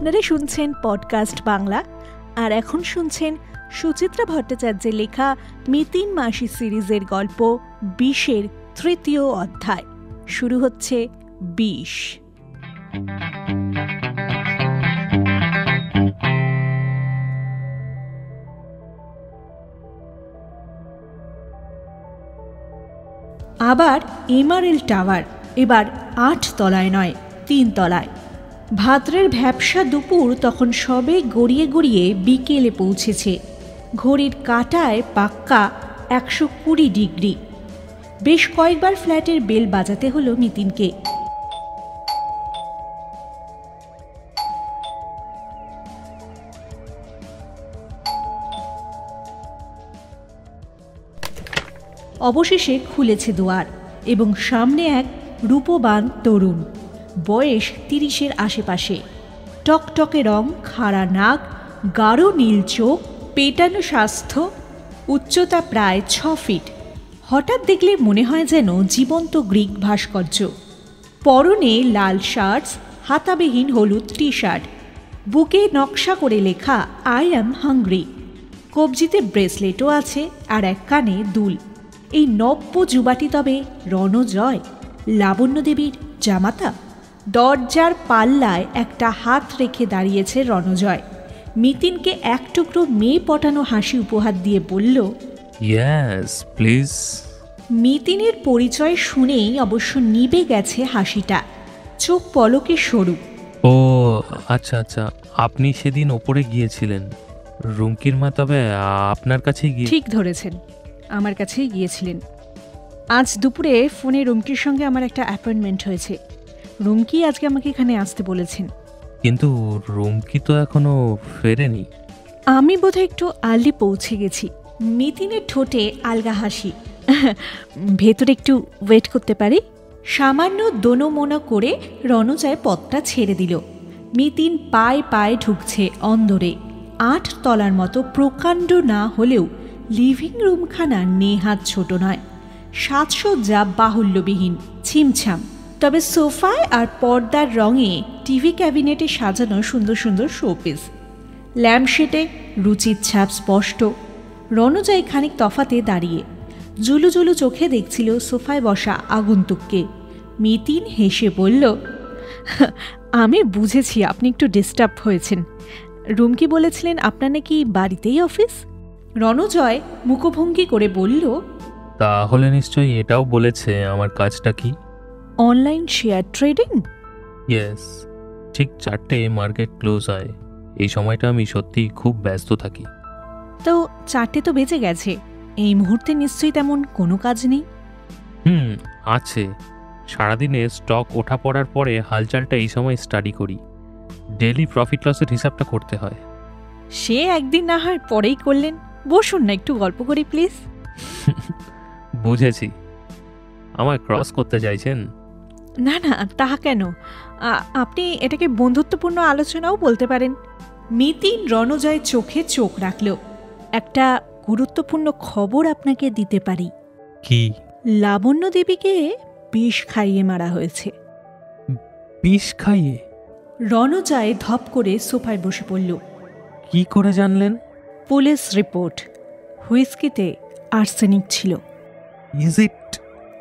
আপনারা শুনছেন পডকাস্ট বাংলা। আর এখন শুনছেন সুচিত্রা ভট্টাচার্যের লেখা মিতিন মাসি সিরিজের গল্প বিশের তৃতীয় অধ্যায়। শুরু হচ্ছে বিষ। আবার এমআরএল টাওয়ার, এবার আট তলায় নয়, তিন তলায়। ভাদ্রের ভ্যাবসা দুপুর তখন সবে গড়িয়ে গড়িয়ে বিকেলে পৌঁছেছে। ঘড়ির কাটায় পাক্কা একশো কুড়ি ডিগ্রি। বেশ কয়েকবার ফ্ল্যাটের বেল বাজাতে হলো নিতিনকে। অবশেষে খুলেছে দুয়ার এবং সামনে এক রূপবান তরুণ। বয়স তিরিশের আশেপাশে। টকটকে রং, খাড়া নাক, গাঢ় নীল চোখ, পেটানো স্বাস্থ্য, উচ্চতা প্রায় ছ ফিট। হঠাৎ দেখলে মনে হয় যেন জীবন্ত গ্রিক ভাস্কর্য। পরনে লাল শার্টস, হাতাবিহীন হলুদ টি শার্ট বুকে নকশা করে লেখা, আই অ্যাম হাংরি কবজিতে ব্রেসলেটও আছে আর এক কানে দুল। এই নব্য যুবাটি তবে রণজয়, লাবণ্য দেবীর জামাতা। দরজার পাল্লায় একটা হাত রেখে দাঁড়িয়েছে রণজয়। মিতিনকে এক টুকরো মেয়ে পটানো হাসি উপহার দিয়ে বলল ইয়াস প্লিজ মিতিনের পরিচয় শুনেই অবশ্য নিবে গেছে হাসিটা। চোখ পলকে সরু। ও আচ্ছা আচ্ছা আপনি সেদিন ওপরে গিয়েছিলেন। রুমকির মা তবে আপনার কাছেই গিয়ে ঠিক ধরেছেন আমার কাছেই গিয়েছিলেন। আজ দুপুরে ফোনে রুমকির সঙ্গে আমার একটা অ্যাপয়েন্টমেন্ট হয়েছে। রুমকি আজকে আমাকে এখানে আসতে বলেছেন। কিন্তু রুমকি তো এখনও ফেরেনি। আমি বোধহয় একটু আর্লি পৌঁছে গেছি। মিতিনের ঠোঁটে আলগা হাসি। ভেতরে একটু ওয়েট করতে পারি? সামান্য দোনো দোনোমোনো করে রণজয় পথটা ছেড়ে দিল। মিতিন পায়ে পায়ে ঢুকছে অন্দরে। আট তলার মতো প্রকাণ্ড না হলেও লিভিং রুমখানা নেহাত ছোট নয়। সাজসজ্জা বাহুল্যবিহীন ছিমছাম। তবে সোফায় আর পর্দার রঙে টিভি ক্যাবিনেটে সাজানো সুন্দর সুন্দর শোপিস ল্যাম্পশেটে রুচির ছাপ স্পষ্ট। রণজয় খানিক তফাতে দাঁড়িয়ে জুলু জুলু চোখে দেখছিল সোফায় বসা আগন্তুককে। মিতিন হেসে বলল, আমি বুঝেছি আপনি একটু ডিস্টার্ব হয়েছেন। রুমকি বলেছিলেন আপনার নাকি বাড়িতেই অফিস রণজয় মুখভঙ্গি করে বলল, তাহলে নিশ্চয়ই এটাও বলেছে আমার কাজটা কি? অনলাইন শেয়ার ট্রেডিং ইয়েস ঠিক চারটে মার্কেট ক্লোজ হয়। এই সময়টা আমি সত্যি খুব ব্যস্ত থাকি। তো চারটে তো বেজে গেছে। এই মুহূর্তে নিশ্চয়ই তেমন কোনো কাজ নেই? হুম আছে। সারাদিনে স্টক ওঠা পড়ার পরে হালচালটা এই সময় স্টাডি করি। ডেলি প্রফিট লসের হিসাবটা করতে হয়। সে একদিন না হয় পরেই করলেন। বসুন না একটু গল্প করি প্লিজ। বুঝেছি। আমায় ক্রস করতে চাইছেন? না না তাহা কেন? আপনি এটাকে বন্ধুত্বপূর্ণ আলোচনাও বলতে পারেন। মিতিন রণজয় চোখে চোখ রাখল। একটা গুরুত্বপূর্ণ খবর আপনাকে দিতে পারি। কি? লাবণ্য দেবীকে বিষ খাইয়ে মারা হয়েছে। বিষ খাইয়ে? রণজয় ধপ করে সোফায় বসে পড়ল। কি করে জানলেন? Police report. হুইস্কিতে আর্সেনিক ছিল। ইজ ইট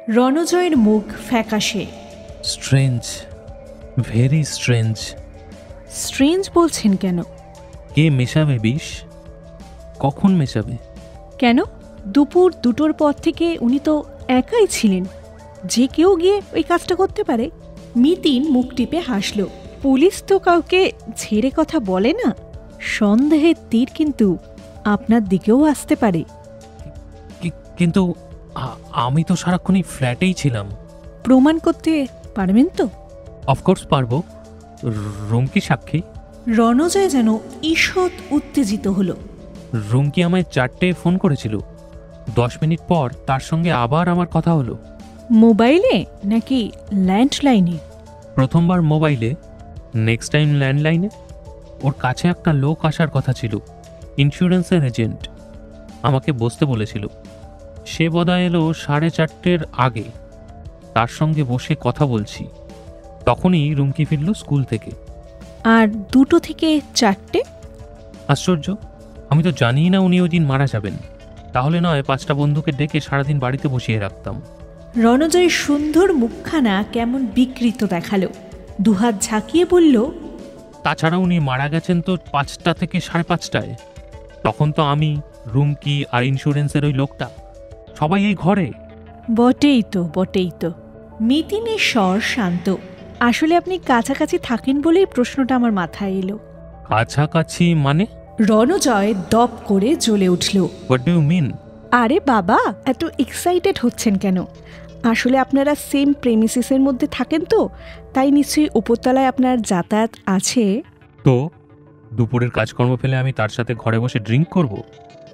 রণজয়ের মুখ ফ্যাকাশে। স্ট্রেঞ্জ ভেরি স্ট্রেঞ্জ স্ট্রেঞ্জ বলছেন কেন? কে মেশাবে বিষ? কখন মেশাবে? কেন? দুপুর দুটোর পর থেকে উনি তো একাই ছিলেন। যে কেউ গিয়ে ওই কাজটা করতে পারে। মিতিন মুখ টিপে হাসল। পুলিশ তো কাউকে ছেড়ে কথা বলে না। সন্দেহের তীর কিন্তু আপনার দিকেও আসতে পারে। কিন্তু আমি তো সারাক্ষণই ফ্ল্যাটেই ছিলাম। প্রমাণ করতে পারবেন তো? অফকোর্স পারব। রুমকি সাক্ষী? রণজয় যেন ঈষৎ উত্তেজিত হলো। রুমকি আমায় চারটে ফোন করেছিল? দশ মিনিট পর তার সঙ্গে আবার আমার কথা হলো। মোবাইলে নাকি ল্যান্ডলাইনে? প্রথমবার মোবাইলে নেক্সট টাইম ল্যান্ডলাইনে? ওর কাছে একটা লোক আসার কথা ছিল ইন্স্যুরেন্সের এজেন্ট আমাকে বসতে বলেছিল। সে বোধহয় এলো সাড়ে চারটের আগে। তার সঙ্গে বসে কথা বলছি। তখনই রুমকি ফিরল স্কুল থেকে। আর দুটো থেকে চারটে? আশ্চর্য আমি তো জানিই না উনি ওই দিন মারা যাবেন। তাহলে নয় পাঁচটা বন্ধুকে ডেকে সারাদিন বাড়িতে বসিয়ে রাখতাম। রণজয়ের সুন্দর মুখখানা কেমন বিকৃত দেখাল। দুহাত ঝাঁকিয়ে বলল তাছাড়া উনি মারা গেছেন তো পাঁচটা থেকে সাড়ে পাঁচটায়। তখন তো আমি রুমকি আর ইন্স্যুরেন্সের ওই লোকটা সবাই এই ঘরে। বটেই তো বটেই তো। মিতিনের স্বর শান্ত। আসলে আপনি কাছাকাছি থাকেন বলেই প্রশ্নটা আমার মাথায় এলো। কাছাকাছি মানে? রণজয় দপ করে জ্বলে উঠল। হোয়াট ডু ইউ মিন আরে বাবা এত এক্সাইটেড হচ্ছেন কেন? আসলে আপনারা সেম প্রেমিসিসের মধ্যে থাকেন তো তাই নিশ্চয়ই উপরতলায় আপনার যাতায়াত আছে। তো? দুপুরের কাজকর্ম ফেলে আমি তার সাথে ঘরে বসে ড্রিঙ্ক করব?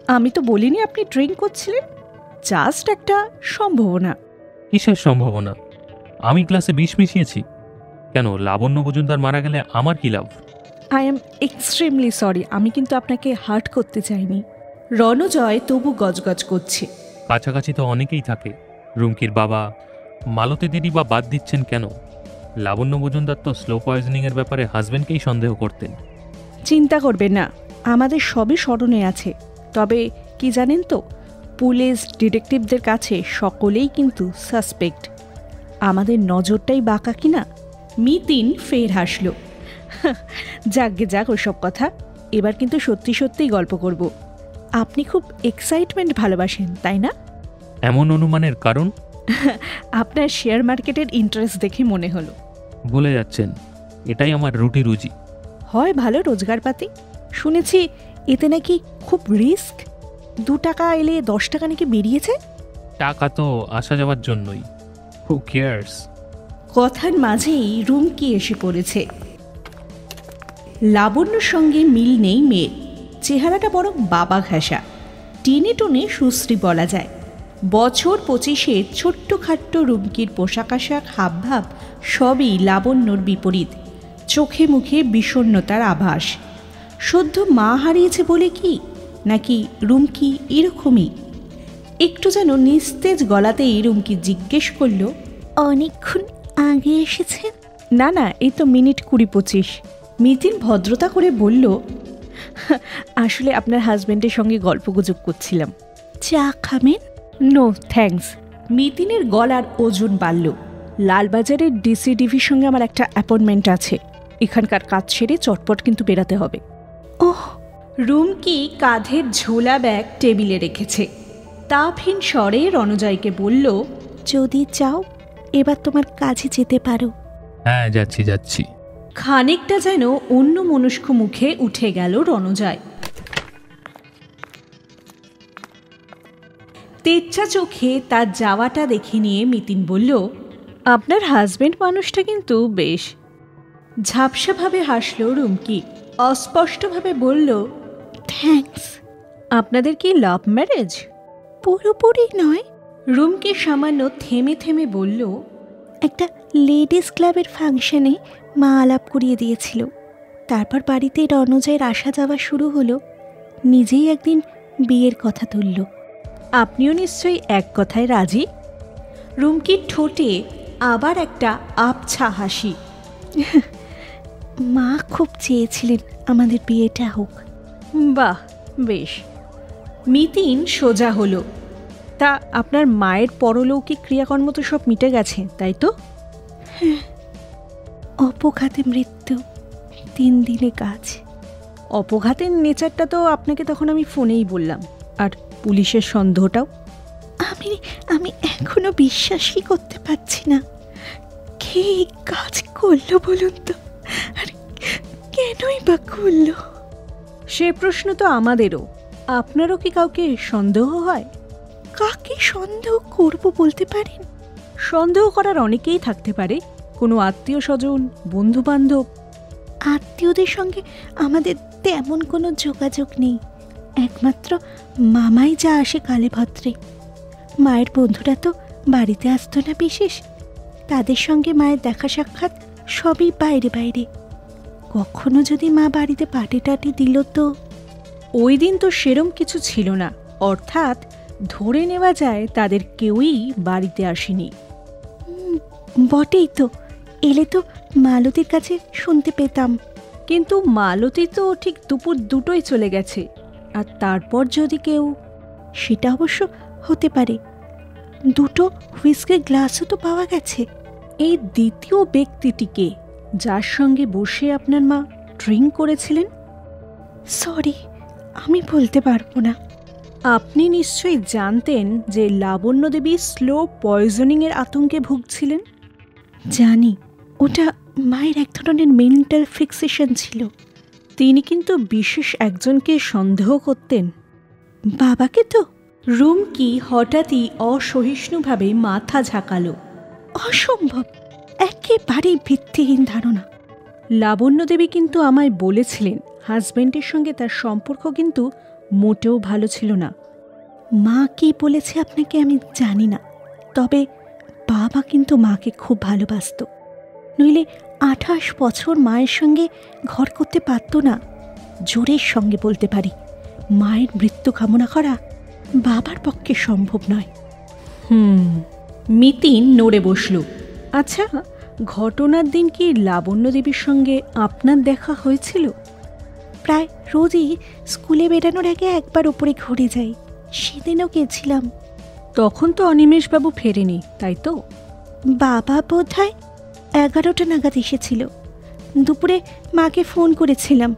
আমি তো বলিনি আপনি ড্রিঙ্ক করছিলেন জাস্ট একটা সম্ভাবনা। কিসের সম্ভাবনা? আমি ক্লাসে বিষ মিশিয়েছি। কেন লাবণ্য মজুমদার মারা গেলে আমার কি লাভ? আই এম এক্সট্রিমলি সরি আমি কিন্তু আপনাকে হার্ট করতে চাইনি। রণজয় তবু গজগজ করছে। কাছাকাছি তো অনেকেই থাকে। রুমকির বাবা মালতী দিদি বা বাদ দিচ্ছেন কেন? লাবণ্য মজুমদার তো স্লো পয়জনিংয়ের ব্যাপারে হাজব্যান্ডকেই সন্দেহ করতেন। চিন্তা করবেন না আমাদের সবই স্মরণে আছে। তবে কি জানেন তো পুলিশ ডিটেকটিভদের কাছে সকলেই কিন্তু সাসপেক্ট আমাদের নজরটাই বাঁকা কিনা? মিতিন ফের হাসল। যাকগে যাক ওসব কথা এবার কিন্তু সত্যি সত্যিই গল্প করব। আপনি খুব এক্সাইটমেন্ট ভালোবাসেন তাই না? এমন অনুমানের কারণ? আপনার শেয়ার মার্কেটের ইন্টারেস্ট দেখে মনে হলো। বলে যাচ্ছেন এটাই আমার রুটি রুজি। হয় ভালো রোজগারপাতি। শুনেছি এতে নাকি খুব রিস্ক দু টাকা এলে দশ টাকা নাকি বেরিয়েছে? টাকা তো আসা যাওয়ার জন্যই। হু কেয়ার্স কথার মাঝেই রুমকি এসে পড়েছে। লাবণ্যর সঙ্গে মিল নেই মেয়ের। চেহারাটা বরং বাবা ঘাসা টেনে টনে সুশ্রী বলা যায়। বছর পঁচিশের ছোট্ট খাট্ট রুমকির পোশাক আশাক, হাবভাব, সবই লাবণ্যর বিপরীত। চোখে মুখে বিষণ্ণতার আভাস। সদ্য মা হারিয়েছে বলে কি? নাকি রুমকি এরকমই একটু যেন নিস্তেজ গলাতেই রুমকি জিজ্ঞেস করল অনেকক্ষণ আগে এসেছেন না না এই তো মিনিট কুড়ি পঁচিশ। মিতিন ভদ্রতা করে বলল আসলে আপনার হাজব্যান্ডের সঙ্গে গল্পগুজব করছিলাম। চা খাবেন? No thanks. মিতিনের গলার ওজন বাড়ল। লালবাজারের ডিসি ডিভির সঙ্গে আমার একটা অ্যাপয়েন্টমেন্ট আছে। এখানকার কাজ সেরে চটপট কিন্তু বেরাতে হবে। ওহ। রুমকি কাঁধের ঝোলা ব্যাগ টেবিলে রেখেছে। তাপহীন স্বরে রণজয়কে বলল যদি চাও এবার তোমার কাছে যেতে পারো। হ্যাঁ যাচ্ছি যাচ্ছি। খানিকটা যেন অন্য মনস্ক মুখে উঠে গেল রণজয়। তেচ্ছা চোখে তার যাওয়াটা দেখে নিয়ে মিতিন বলল আপনার হাজবেন্ড মানুষটা কিন্তু বেশ। ঝাপসাভাবে হাসল রুমকি। অস্পষ্টভাবে বলল থ্যাঙ্কস আপনাদের কি লাভ ম্যারেজ পুরোপুরি নয়। রুমকে সামান্য থেমে থেমে বলল একটা লেডিস ক্লাবের ফাংশনে মা আলাপ করিয়ে দিয়েছিল। তারপর বাড়িতে রণজয়ের আসা যাওয়া শুরু হলো। নিজেই একদিন বিয়ের কথা তুলল। আপনিও নিশ্চয়ই এক কথায় রাজি? রুমকির ঠোঁটে আবার একটা আবছা হাসি। মা খুব চেয়েছিলেন আমাদের বিয়েটা হোক। বাহ বেশ। মিতিন সোজা হলো। তা আপনার মায়ের পরলৌকিক ক্রিয়াকর্ম তো সব মিটে গেছে তাই তো? হ্যাঁ। অপঘাতে মৃত্যু তিন দিনে কাজ। অপঘাতের নেচারটা তো আপনাকে তখন আমি ফোনেই বললাম। আর পুলিশের সন্দেহটাও? আমি আমি এখনও বিশ্বাসই করতে পারছি না। কে কাজ করল বলুন তো? আর কেনই বা করল? সে প্রশ্ন তো আমাদেরও। আপনারও কি কাউকে সন্দেহ হয়? কাকে সন্দেহ করব বলতে পারেন? সন্দেহ করার অনেকেই থাকতে পারে কোনো আত্মীয় স্বজন বন্ধু বান্ধব আত্মীয়দের সঙ্গে আমাদের তেমন কোনো যোগাযোগ নেই। একমাত্র মামাই যা আসে কালে ভদ্রে। মায়ের বন্ধুরা তো বাড়িতে আসতো না বিশেষ। তাদের সঙ্গে মায়ের দেখা সাক্ষাৎ সবই বাইরে বাইরে। কখনো যদি মা বাড়িতে পাটে টাটে দিল তো ওই দিন তো সেরম কিছু ছিল না। অর্থাৎ ধরে নেওয়া যায় তাদের কেউই বাড়িতে আসেনি। বটেই তো। এলে তো মালতীর কাছে শুনতে পেতাম। কিন্তু মালতী তো ঠিক দুপুর দুটোই চলে গেছে। আর তারপর যদি কেউ সেটা অবশ্য হতে পারে। দুটো হুইস্কের গ্লাসও তো পাওয়া গেছে। এই দ্বিতীয় ব্যক্তিটিকে যার সঙ্গে বসে আপনার মা ড্রিঙ্ক করেছিলেন? সরি আমি বলতে পারব না। আপনি নিশ্চয়ই জানতেন যে লাবণ্য দেবী স্লো পয়জনিংয়ের আতঙ্কে ভুগছিলেন? জানি ওটা মায়ের এক ধরনের মেন্টাল ফিক্সেশন ছিল। তিনি কিন্তু বিশেষ একজনকে সন্দেহ করতেন। বাবাকে তো? রুমকি হঠাৎই অসহিষ্ণুভাবে মাথা ঝাঁকালো। অসম্ভব একেবারেই ভিত্তিহীন ধারণা। লাবণ্য দেবী কিন্তু আমায় বলেছিলেন হাজবেন্ডের সঙ্গে তার সম্পর্ক কিন্তু মোটেও ভালো ছিল না। মা কি বলেছে আপনাকে আমি জানি না তবে বাবা কিন্তু মাকে খুব ভালোবাসত। নইলে আঠাশ বছর মায়ের সঙ্গে ঘর করতে পারত না জোরের সঙ্গে বলতে পারি মায়ের মৃত্যু কামনা করা বাবার পক্ষে সম্ভব নয়। হুম মিতিন নড়ে বসল। আচ্ছা ঘটনার দিন কি লাবণ্য দেবীর সঙ্গে আপনার দেখা হয়েছিল? প্রায় রোজই স্কুলে বেরানোর আগে একবার উপরে ঘুরে যাই। সেদিনও গেছিলাম। তখন তো অনিমেষবাবু ফেরেনি তাই তো? বাবা বোধ হয় এগারোটা নাগাদ এসেছিল। দুপুরে মাকে ফোন করেছিলাম।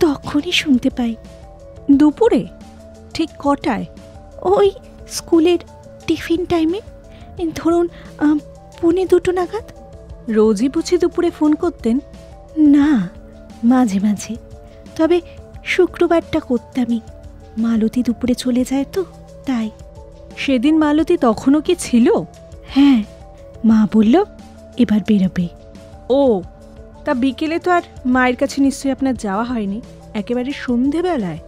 তখনই শুনতে পাই। দুপুরে? ঠিক কটায়? ওই স্কুলের টিফিন টাইমে। ধরুন পুনে দুটো নাগাদ। রোজই বুঝি দুপুরে ফোন করতেন? না মাঝে মাঝে। তবে শুক্রবারটা করতামই। মালতী দুপুরে চলে যায় তো তাই। সেদিন মালতী তখনও কি ছিল? হ্যাঁ মা বলল এবার বেরোবে। ও তা বিকেলে তো আর মায়ের কাছে নিশ্চয়ই আপনার যাওয়া হয়নি একেবারে সন্ধেবেলায়?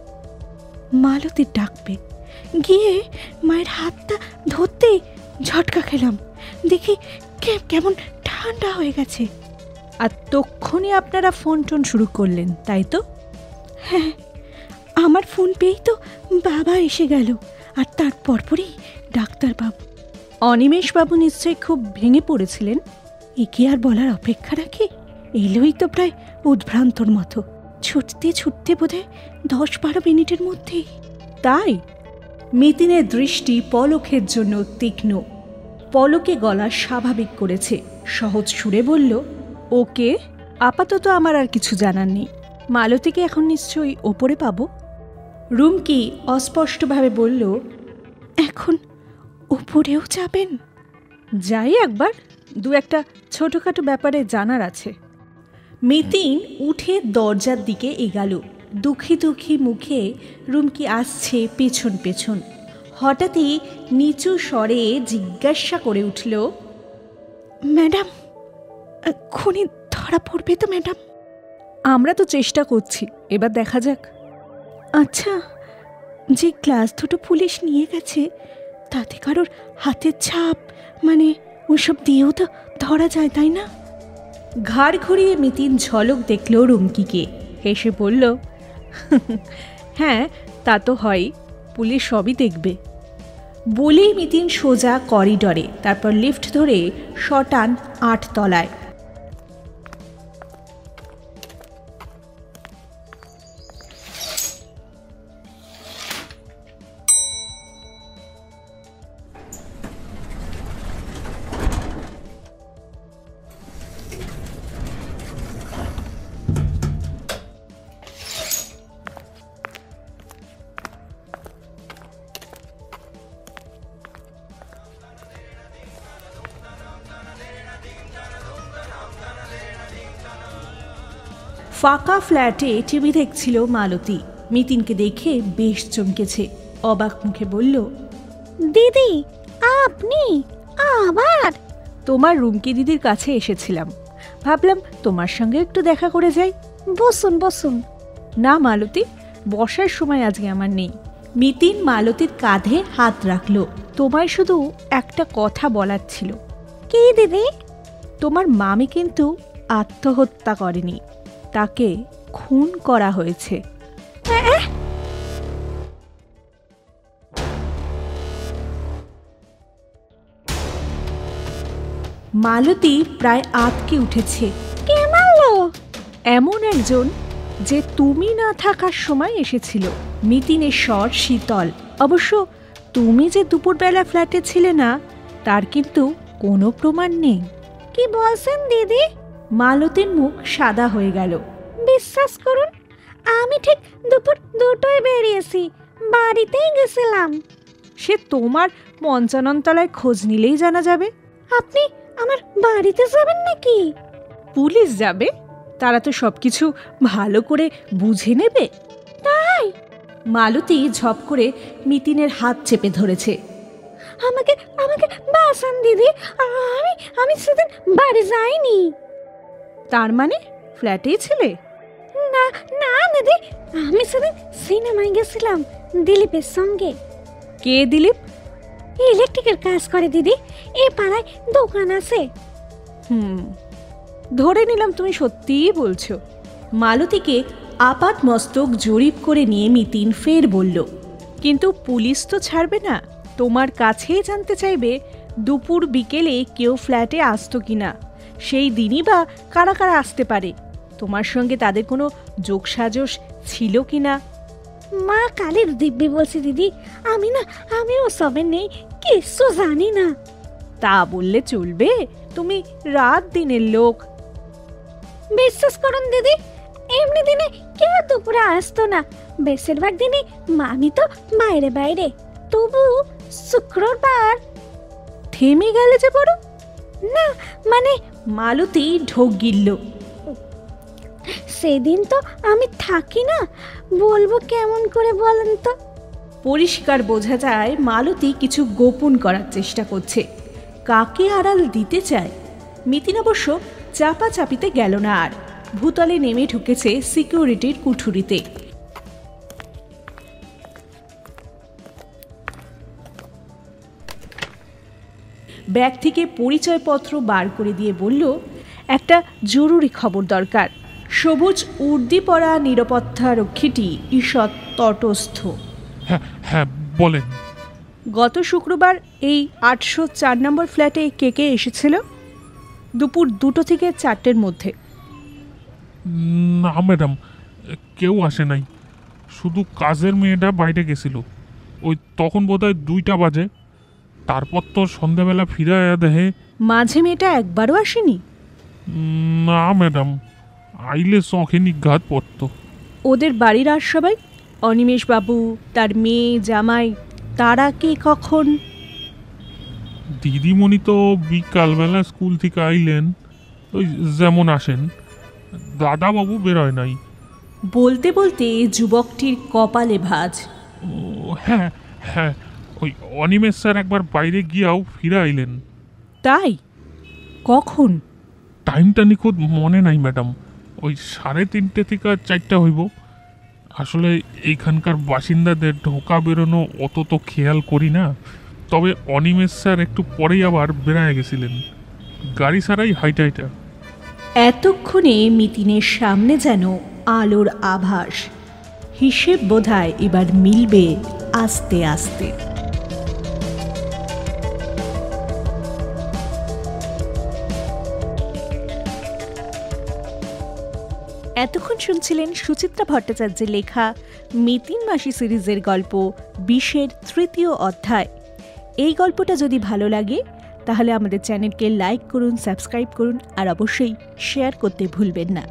মালতী ডাকবে। গিয়ে মায়ের হাতটা ধরতেই ঝটকা খেলাম। দেখি কে- কেমন ঠান্ডা হয়ে গেছে। আর তক্ষণই আপনারা ফোন টোন শুরু করলেন তাই তো? হ্যাঁ আমার ফোন পেয়েই তো বাবা এসে গেল আর তার পরপরই ডাক্তারবাবু। অনিমেষবাবু নিশ্চয়ই খুব ভেঙে পড়েছিলেন? একে আর বলার অপেক্ষা রাখে? এলোই তো প্রায় উদ্ভ্রান্তর মতো। ছুটতে ছুটতে বোধহয় দশ বারো মিনিটের মধ্যেই। তাই? মিতিনের দৃষ্টি পলকের জন্য তীক্ষ্ণ। পলকে গলা স্বাভাবিক করেছে। সহজ সুরে বলল ওকে? আপাতত আমার আর কিছু জানার নেই। মালতীকে এখন নিশ্চয়ই ওপরে পাবো? রুমকি অস্পষ্টভাবে বলল, এখন ওপরেও যাবেন? যাই একবার, দু একটা ছোটোখাটো ব্যাপারে জানার আছে। মিতিন উঠে দরজার দিকে এগাল। দুঃখী দুঃখী মুখে রুমকি আসছে পেছন পেছন। হঠাৎই নিচু স্বরে জিজ্ঞাসা করে উঠল, ম্যাডাম খুনি ধরা পড়বে তো ম্যাডাম? আমরা তো চেষ্টা করছি। এবার দেখা যাক। আচ্ছা যে ক্লাস দুটো পুলিশ নিয়ে গেছে তাতে কারোর হাতের ছাপ মানে ওসব দিয়েও তো ধরা যায় তাই না? ঘাড় ঘুরিয়ে মিতিন ঝলক দেখল রুমকিকে। হেসে বলল হ্যাঁ তা তো হয় পুলিশ সবই দেখবে। বলেই মিতিন সোজা করিডরে তারপর লিফট ধরে শটান আট ফাঁকা ফ্ল্যাটে টিভি দেখছিল মালতী। মিতিনকে দেখে বেশ চমকেছে। অবাক মুখে বলল দিদি আপনি আবার? তোমার রুমকি দিদির কাছে এসেছিলাম। ভাবলাম তোমার সঙ্গে একটু দেখা করে যাই। বসুন বসুন। না মালতী বসার সময় আজকে আমার নেই। মিতিন মালতীর কাঁধে হাত রাখল। তোমায় শুধু একটা কথা বলার ছিল। কি দিদি? তোমার মামি কিন্তু আত্মহত্যা করেনি। তাকে খুন করা হয়েছে। মালতী প্রায় আটকে উঠেছে। কে মারলো? এমন একজন যে তুমি না থাকার সময় এসেছিল। মিতিনের স্বর শীতল। অবশ্য তুমি যে দুপুরবেলা ফ্ল্যাটে ছিলে না তার কিন্তু কোনো প্রমাণ নেই। কি বলছেন দিদি? মালতীর মুখ সাদা হয়ে গেল। বিশ্বাস করুন আমি ঠিক দুপুর দুটোয় বেরিয়েছি বাড়িতেই গেছিলাম। সে তোমার পঞ্চাননতলায় খোঁজ নিলেই জানা যাবে। আপনি আমার বাড়িতে যাবেন নাকি? পুলিশ যাবে। তারা তো সবকিছু ভালো করে বুঝে নেবে। তাই? মালতী ঝপ করে মিতিনের হাত চেপে ধরেছে। আমাকে আমাকে বাসান দিদি আমি আমি সেদিন বাড়ি যাইনি। তার মানে ফ্ল্যাটেই ছিলে? না না দিদি আমি সেদিন সিনেমায় গেছিলাম দিলীপের সঙ্গে। কে দিলীপ? ইলেকট্রিকের কাজ করে দিদি এ পাড়ায় দোকান আছে। হুম ধরে নিলাম তুমি সত্যিই বলছো। মালতীকে আপাত মস্তক জরিপ করে নিয়ে মিতিন ফের বলল কিন্তু পুলিশ তো ছাড়বে না। তোমার কাছেই জানতে চাইবে দুপুর বিকেলে কেউ ফ্ল্যাটে আসতো কিনা। সেই দিনই বা কারা কারা আসতে পারে? তোমার সঙ্গে তাদের কোনো যোগসাজশ ছিল কি না? মা কালীর দিব্যি বলছে দিদি আমি না আমি ওসবে নেই কিছু জানি না। তা বললে চলবে তুমি রাত দিনের লোক। বিশ্বাস করুন দিদি এমনি দিনে কেউ দুপুরে আসতো না। বেশিরভাগ দিনই মামি তো বাইরে বাইরে। তবু শুক্রবার থেমে গেলে যে বড়? না মানে মালতী ঢোক গিলল। সেদিন তো আমি থাকি না বলব কেমন করে বলেন তো? পরিষ্কার বোঝা যায় মালতী কিছু গোপন করার চেষ্টা করছে। কাকে আড়াল দিতে চায়? মিতিন অবশ্য চাপা চাপিতে গেল না আর। ভূতলে নেমে ঢুকেছে সিকিউরিটির কুঠুরিতে। ব্যাগ থেকে পরিচয়পত্র বার করে দিয়ে বলল একটা জরুরি খবর দরকার। সবুজ উর্দি পরা নিরাপত্তা রক্ষীটি ঈষৎ তটস্থ। হ্যাঁ হ্যাঁ বলেন। গত শুক্রবার এই আটশো চার নম্বর ফ্ল্যাটে কে কে এসেছিল? দুপুর দুটো থেকে চারটের মধ্যে। না ম্যাডাম কেউ আসে নাই। শুধু কাজের মেয়েটা বাইরে গেছিল। ওই তখন বোধহয় দুইটা বাজে। তারপর তো সন্ধ্যাবেলা ফিরে আয়া দেহে। মাঝে মেয়েটা একবারও আসেনি? না ম্যাডাম। আইলে শখে নিঘাত পড়ত। ওদের বাড়ির আর সবাই? অনিমেষ বাবু তার মেয়ে জামাই তারা কে কখন? দিদিমণি তো বিকালবেলা স্কুল থেকে আইলেন। ওই যেমন আসেন। দাদাবাবু বেরোয় নাই। বলতে বলতে যুবকটির কপালে ভাঁজ। ও হ্যাঁ হ্যাঁ। ওই অনিমেষ স্যার একবার বাইরে গিয়াও ফিরে আইলেন। তাই? কখন? টাইমটা নিখুঁত মনে নাই ম্যাডাম। ওই সাড়ে তিনটে থেকে চারটা হইব। আসলে এইখানকার বাসিন্দাদের ঢোকা বেরোনো অত তো খেয়াল করি না। তবে অনিমেষ স্যার একটু পরেই আবার বেড়ায় গেছিলেন। গাড়ি ছাড়াই হাইটা হাইটা। এতক্ষণে মিতিনের সামনে যেন আলোর আভাস। হিসেব বোধহয় এবার মিলবে আস্তে আস্তে। এতক্ষণ শুনছিলেন সুচিত্রা ভট্টাচার্যের লেখা মিতিন মাসি সিরিজের গল্প, বিশের তৃতীয় অধ্যায়। এই গল্পটা যদি ভালো লাগে, তাহলে আমাদের চ্যানেলকে লাইক করুন, সাবস্ক্রাইব করুন, আর অবশ্যই শেয়ার করতে ভুলবেন না।